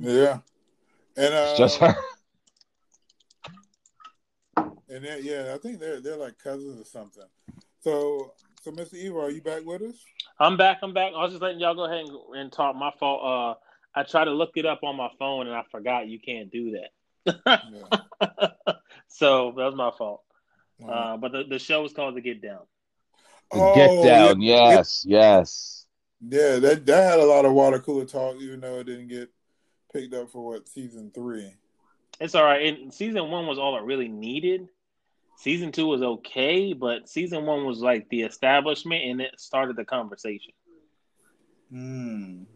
yeah, and uh, it's just her and then, yeah, I think they're they're like cousins or something. So, so Mr. Evo, are you back with us? I'm back. I'm back. I was just letting y'all go ahead and, and talk. My fault. Uh, I tried to look it up on my phone and I forgot you can't do that. Yeah. so that was my fault. Uh, Uh, but the, the show was called The Get Down. oh, Get down, yeah, yes, yes. yeah, that that had a lot of water cooler talk, even though it didn't get picked up for what season three. It's all right. And season one was all it really needed. Season two was okay, but season one was like the establishment and it started the conversation. Mm.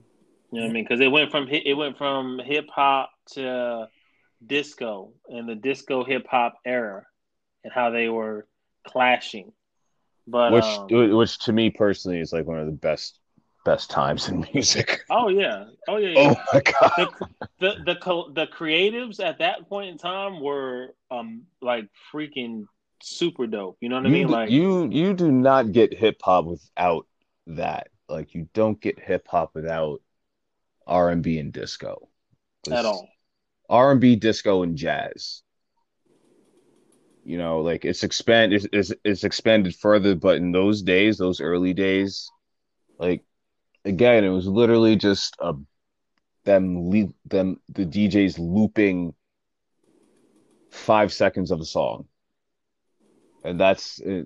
You know what I mean? Because it went from it went from hip hop to disco and the disco hip hop era and how they were clashing. But Which, um, which to me personally is like one of the best, best times in music. oh yeah, oh yeah, yeah. Oh my god! the the the the creatives at that point in time were um like freaking super dope. You know what I mean? d- Like you, you do not get hip hop without that. Like you don't get hip hop without R and B and disco at all. R and B, disco, and jazz. You know, like it's expand it's, it's it's expanded further, but in those days, those early days, like again, it was literally just a them le- them the DJs looping five seconds of a song, and that's uh,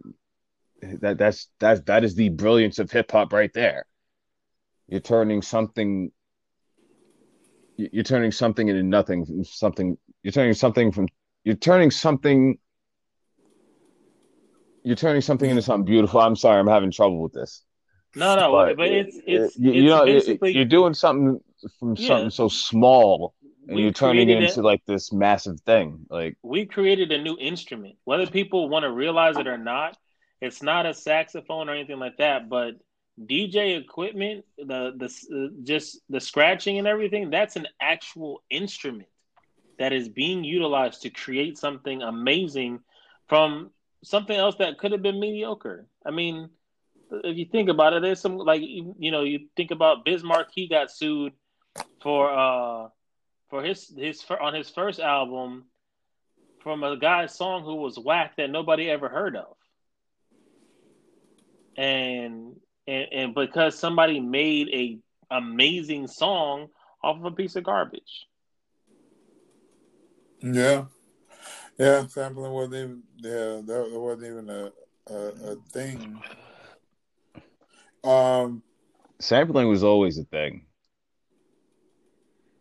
that that's that that is the brilliance of hip hop right there. You're turning something you're turning something into nothing something you're turning something from you're turning something you're turning something into something beautiful i'm sorry i'm having trouble with this No, no, but, uh, it's it's you, it's know basically you're doing something from Yeah. something so small and we you're turning it into like this massive thing like we created a new instrument. Whether people want to realize it or not, it's not a saxophone or anything like that. But DJ equipment, the the uh, just the scratching and everything, that's an actual instrument that is being utilized to create something amazing from something else that could have been mediocre. I mean, if you think about it, there's some like you you know you think about Biz Markie. He got sued for uh for his his on his first album from a guy's song who was whack that nobody ever heard of, and and and because somebody made a amazing song off of a piece of garbage. Yeah, yeah. Sampling wasn't even yeah that wasn't even a a, a thing. Um, sampling was always a thing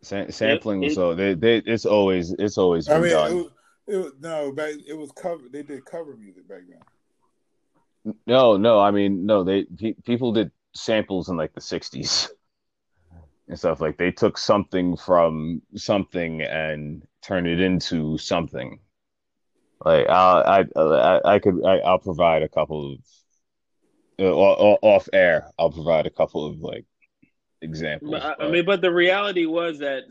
Sa- sampling was it- so they, they it's always it's always I mean, it was, it was no but It was cover. They did cover music back then. No, no. I mean, no. They pe- people did samples in like the '60s and stuff. Like they took something from something and turned it into something. Like I, I, I, I could, I, I'll provide a couple of uh, o- o- off air. I'll provide a couple of like examples. But, I- I mean, but the reality was that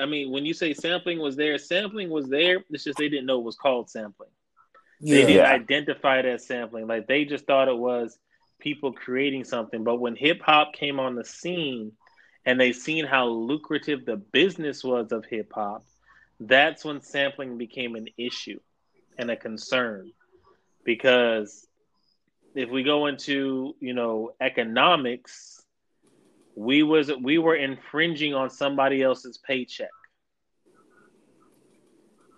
I mean, when you say sampling was there, sampling was there. It's just they didn't know it was called sampling. They Yeah. didn't identify it as sampling. Like they just thought it was people creating something. But when hip hop came on the scene and they seen how lucrative the business was of hip hop, that's when sampling became an issue and a concern. Because if we go into, you know, economics, we was we were infringing on somebody else's paycheck.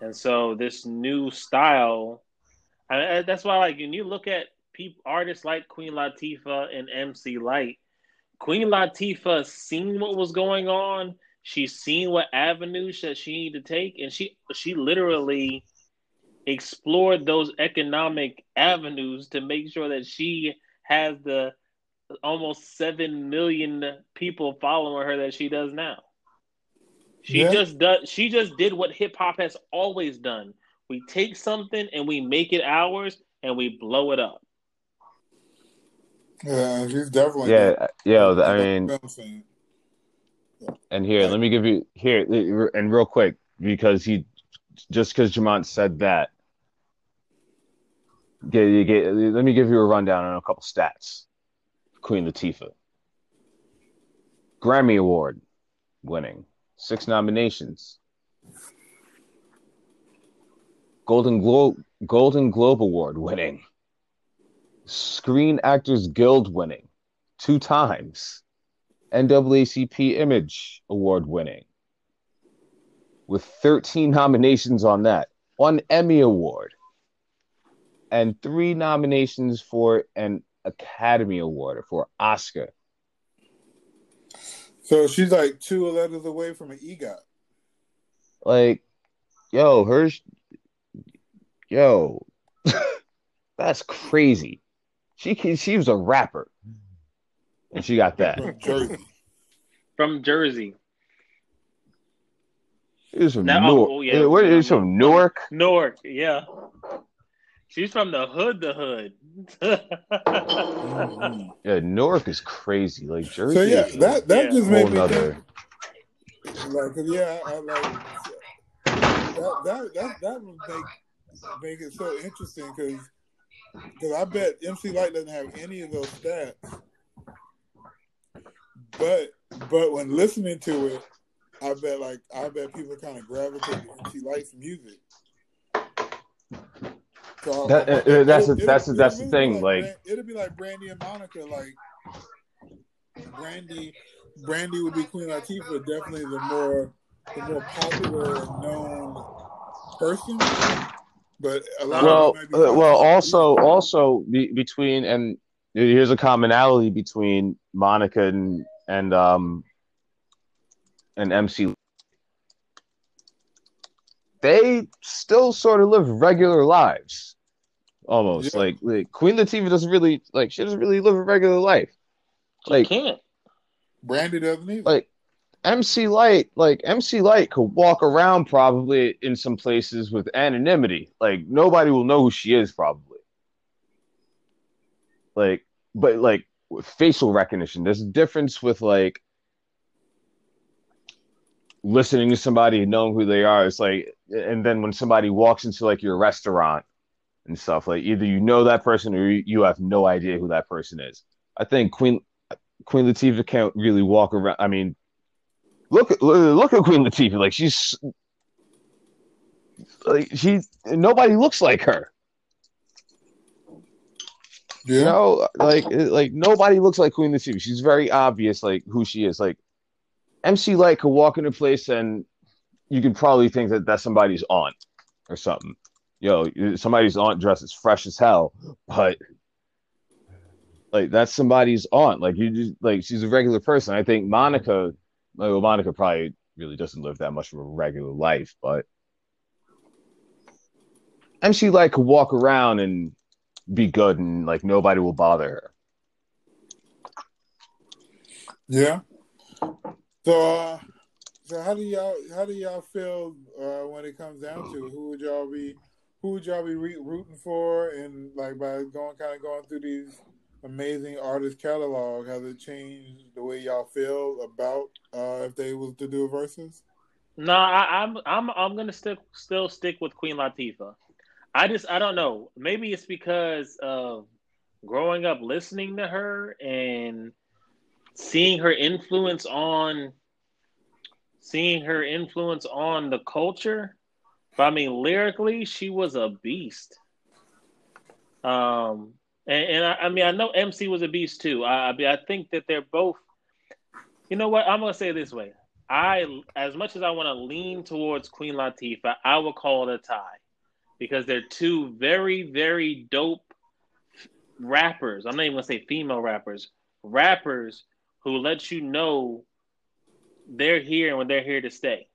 And so this new style I, I- that's why, like, when you look at people, artists like Queen Latifah and MC Lyte, Queen Latifah seen what was going on. She's seen what avenues that she needed to take, and she she literally explored those economic avenues to make sure that she has the almost seven million people following her that she does now. She Yeah. just does. She just did what hip hop has always done. We take something and we make it ours and we blow it up. Yeah, he's definitely. yeah, yeah. I mean, I'm. And here, let me give you here and real quick because he just because Jamont said that. Get, get, let me give you a rundown on a couple stats. Queen Latifah, Grammy Award winning, six nominations. Golden Globe Golden Globe Award winning. Screen Actors Guild winning two times. NAACP Image Award winning, with 13 nominations on that, one Emmy Award, and three nominations for an Academy Award or for Oscar. So she's like two letters away from an EGOT. Like, yo, her, yo, that's crazy. She she was a rapper, and she got that. from Jersey. From Jersey. It was from Now- Newark. oh, yeah. What is from Newark? Newark, yeah. She's from the hood, the hood. Mhm. Yeah, Newark is crazy. Like Jersey. So yeah, that that Yeah. just whole made me nother. think, like, 'cause, yeah, I like that that that that would make make it so interesting because because I bet MC Lyte doesn't have any of those stats, but but when listening to it, I bet like I bet people kind of gravitate to MC Lyte's music. So That- uh, uh, that's the- it'll- that's it'll that's the thing, be like- it'll be like Brandy and Monica, like Brandy. Brandy would be Queen Latifah, definitely the more the more popular known person. But a lot Well, of it uh, well, also, also be, between and here's a commonality between Monica and and um and MC. They still sort of live regular lives, almost Yeah. like, like Queen Latifah doesn't really like she doesn't really live a regular life. She Like can't. Brandy doesn't either. like MC Lyte, like MC Lyte could walk around probably in some places with anonymity. Like nobody will know who she is probably. Like, but like facial recognition, there's a difference with like listening to somebody and knowing who they are. It's like, and then when somebody walks into like your restaurant and stuff, like either you know that person or you you have no idea who that person is. I think Queen Queen Latifah can't really walk around. I mean, look look at Queen Latifah. Like she's like she nobody looks like her. You know, like like nobody looks like Queen Latifah. She's very obvious, like who she is. Like MC Lyte could walk into a place and you could probably think that that's somebody's aunt or something. Yo, somebody's aunt dressed as fresh as hell, but like that's somebody's aunt. Like you just like she's a regular person. I think Monica, well, Monica probably really doesn't live that much of a regular life, but MC Lyte could walk around and be good and like nobody will bother her. Yeah. So, so how do y'all how do y'all feel uh, when it comes down to who would y'all be who would y'all be re- rooting for and like by going kind of going through these amazing artist catalog has it changed the way y'all feel about uh, if they was to do a versus? No, I, I'm I'm I'm gonna stick still stick with Queen Latifah. I just I don't know. Maybe it's because of growing up listening to her and seeing her influence on seeing her influence on the culture. But I mean, lyrically, she was a beast. Um, and, and I, I mean, I know MC was a beast too. I, I think that they're both. You know what? I'm gonna say this way. I, as much as I want to lean towards Queen Latifah, I would call it a tie because they're two very, very dope rappers. I'm not even gonna say female rappers, rappers who let you know they're here and when they're here to stay.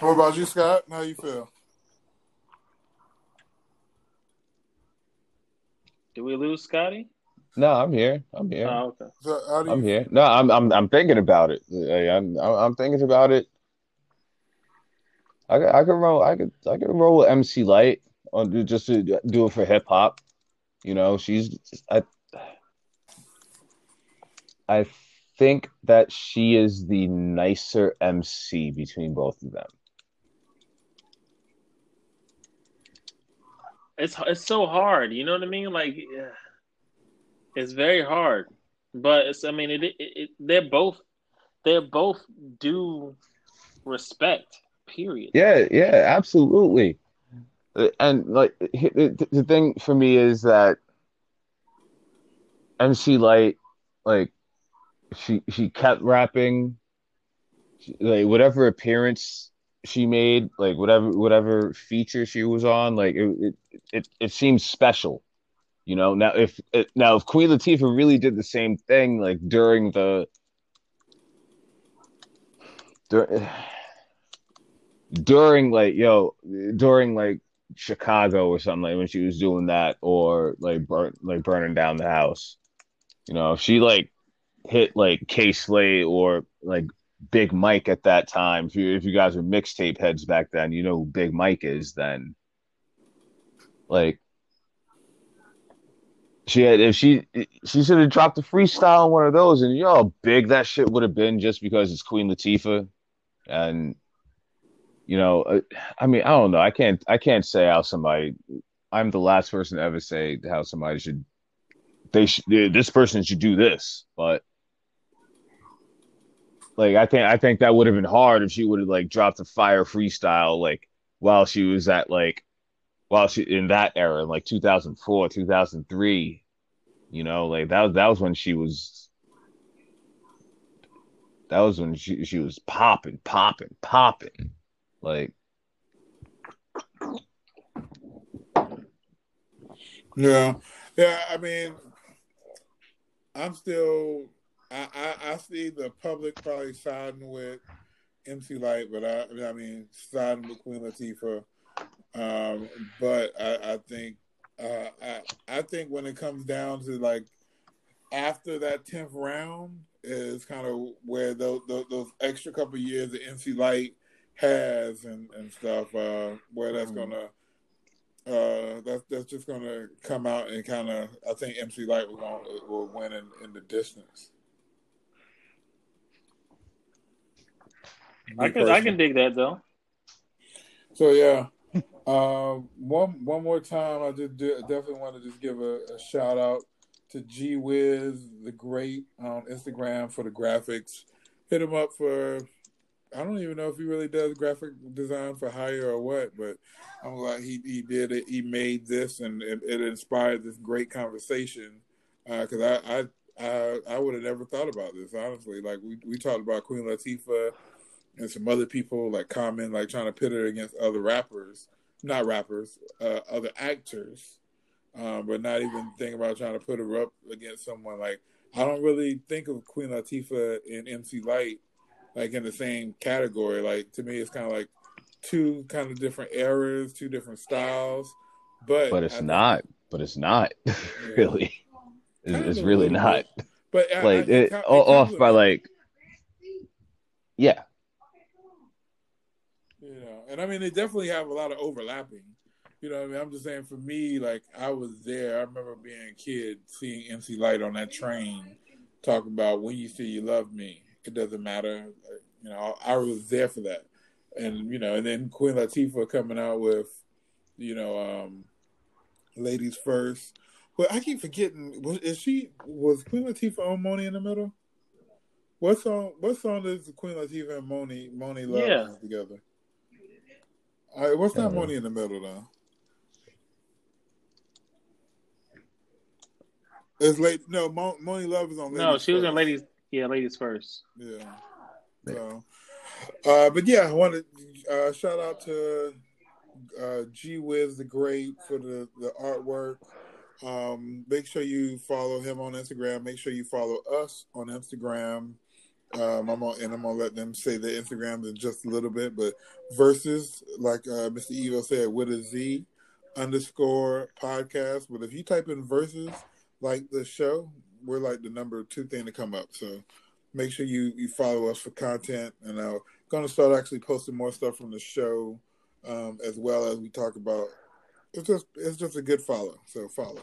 What about you, Scott? How you feel? Did we lose Scotty? No, I'm here. I'm here. Oh, okay. So how do you I'm here. No, I'm I'm I'm thinking about it. I- I'm I'm I'm thinking about it. I could I could roll I could I could roll with MC Lyte on just to do it for hip hop. You know, she's I I think that she is the nicer MC between both of them. It's it's so hard. You know what I mean? Like, it's very hard. But it's I mean, it, it, it they're both they're both due respect. Period. Yeah, yeah, absolutely. Uh, And like the, thing for me is that MC Lyte, like she she kept rapping, she, like whatever appearance she made, like whatever whatever feature she was on, like it it it, it seems special, you know. Now if it, now if Queen Latifah really did the same thing, like during the dur- eh, during like yo during like Chicago or something like when she was doing that or like burn like burning down the house. You know, if she like hit like Kay Slay or like Big Mike at that time. If you if you guys were mixtape heads back then, you know who Big Mike is then. Like she had if she she should have dropped a freestyle on one of those and you know how big that shit would have been just because it's Queen Latifah and you know uh, I mean I don't know I can't I can't say how somebody I'm the last person to ever say how somebody should they should this person should do this but like I think I think that would have been hard if she would have like dropped a fire freestyle like while she was at like while she in that era in like 2004 2003 you know like that was that was when she was that was when she she was popping popping popping like Yeah, yeah. I mean, I'm still. I, I I see the public probably siding with MC Lyte, but I I mean siding with Queen Latifah. Um, but I, I think uh, I I think when it comes down to like after that tenth round is kind of where those, those those extra couple years that MC Lyte has and and stuff. Uh, where that's gonna uh, that's that's just gonna come out and kind of. I think MC Lyte will will win in, in the distance. I can I can dig that though. So yeah, um, one one more time, I just do, definitely want to just give a, a shout out to G Wiz, the great on Instagram for the graphics. Hit him up for. I don't even know if he really does graphic design for hire or what, but I'm glad he he did it. He made this, and it, it inspired this great conversation. Because I I I, I would have never thought about this honestly. Like we we talked about Queen Latifah and some other people like Common, like trying to pit her against other rappers, not rappers, uh, other actors, um, but not even think about trying to put her up against someone like. I don't really think of Queen Latifah and MC Lyte like in the same category. Like to me, it's kind of like two kind of different eras, two different styles. But but it's I think- not. But it's not really. It's, it's really not. bit. But Like I- it, co- o- off by like, yeah, and I mean they definitely have a lot of overlapping. You know, what I mean, I'm just saying for me, like I was there. I remember being a kid, seeing MC Lyte on that train, talk about when you see you love me. It doesn't matter. Like, You know, I was there for that, and you know, and then Queen Latifah coming out with, you know, um, ladies first. But I keep forgetting. Was is she was Queen Latifah on Monie in the Middle? What song? What song does Queen Latifah and Monie Monie Love Yeah. together? All right, what's not Uh, Monie in the Middle though? It's late. No, Mo, Monie Love is on. No, Ladies she was in First. ladies. Yeah, ladies first. Yeah. So, uh, but yeah, I want to uh, shout out to uh, G Wiz the Great for the the artwork. Um, make sure you follow him on Instagram. Make sure you follow us on Instagram. Um, I'm on, and I'm gonna let them say the Instagrams in just a little bit, but versus like uh, Mr. Evo said with a Z underscore podcast. But if you type in versus like the show, we're like the number two thing to come up. So make sure you you follow us for content, and I'm gonna start actually posting more stuff from the show, um, as well as we talk about. It's just it's just a good follow, so follow.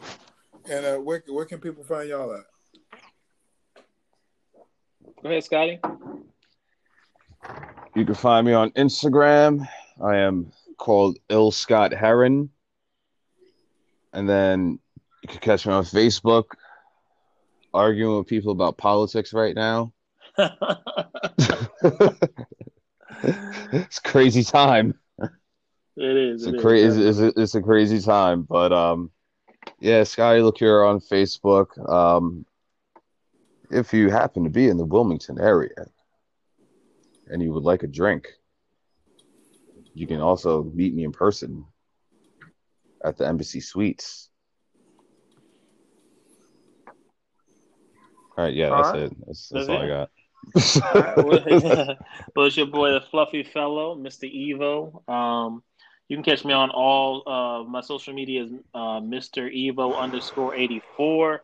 And uh, where where can people find y'all at? Go ahead, Scotty. you can find me on Instagram. I am called Ill Scott Heron, and then you can catch me on Facebook, arguing with people about politics right now. it's a crazy time. It is. It's it a is. crazy. It's a, it's a crazy time, but um, yeah, Scotty Liqueur on Facebook. Um, if you happen to be in the Wilmington area and you would like a drink, you can also meet me in person at the Embassy Suites. All right, yeah, All that's right. it. That's, That's that's all I it. got. well, well, it's your boy, the Fluffy Fellow, Mr. Evo. Um, you can catch me on all uh, my social media is uh, Mr. Evo underscore eighty four.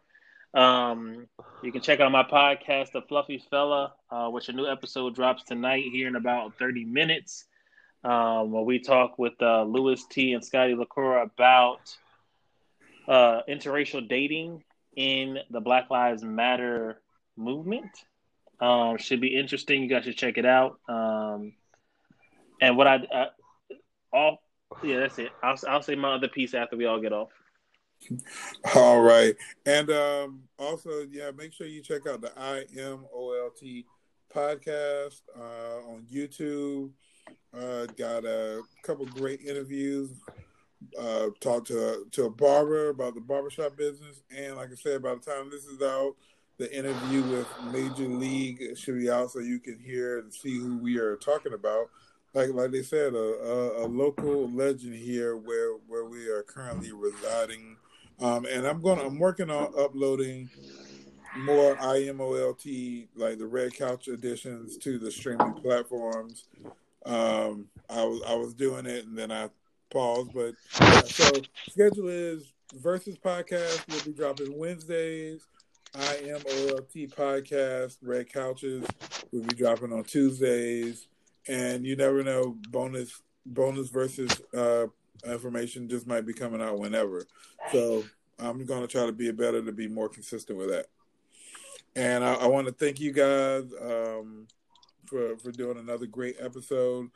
Um, you can check out my podcast, The Fluffy Fella, uh, which a new episode drops tonight here in about thirty minutes. Um, where we talk with uh, Louis T and Scotty LaCour about uh, interracial dating in the Black Lives Matter movement. Um, should be interesting. You guys should check it out. Um, and what I, uh, all, yeah, that's it. I'll, I'll say my other piece after we all get off. All right, and um, also yeah, make sure you check out the I M O L T podcast uh, on YouTube. Uh, got a couple great interviews. Uh, talked to to a barber about the barbershop business, and like I said, by the time this is out, the interview with Major League should be out, so you can hear and see who we are talking about. Like like they said, a, a, a local legend here where where we are currently residing. Um, and I'm gonna I'm working on uploading more IMOLT like the Red Couch editions to the streaming platforms. Um, I was I was doing it and then I paused, but so schedule is Verzuz podcast will be dropping Wednesdays. IMOLT podcast Red Couches will be dropping on Tuesdays, and you never know bonus bonus versus uh, information just might be coming out whenever. So I'm going to try to be better to be more consistent with that. And I, I want to thank you guys um, for for doing another great episode.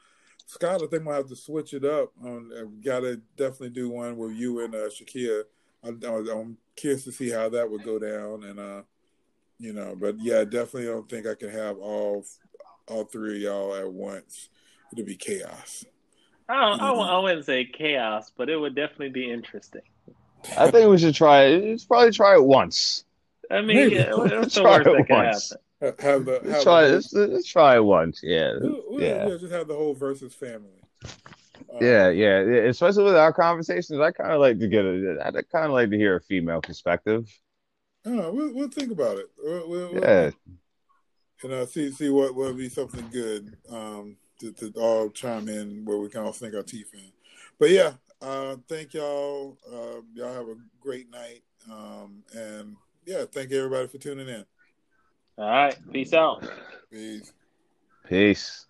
Scott, I think we'll have to switch it up. Um, I've got to definitely do one with you and uh, Shakia. I, I'm curious to see how that would go down, and uh, you know, but yeah, definitely don't think I can have all all three of y'all at once. It'll be chaos. I, don't, I, I wouldn't say chaos, but it would definitely be interesting. I think we should try it. Let's probably try it once. I mean, Maybe. yeah, what's the Try worst it that can once. happen? Have the Let's try. the Let's, let's try it once. Yeah, whole, we'll- yeah. we'll just have the whole Verzuz family. Uh, Yeah, yeah, yeah. Especially with our conversations, I kind of like to get a. I kind of like to hear a female perspective. uh, we'll we'll think about it. We'll, we'll, we'll- Yeah, and uh, see see what will be something good. Um, to, to all chime in where we can all sink our teeth in. But yeah, uh, thank y'all. Uh, y'all have a great night. Um, and yeah, thank you everybody for tuning in. All right. Peace out. Peace. Peace.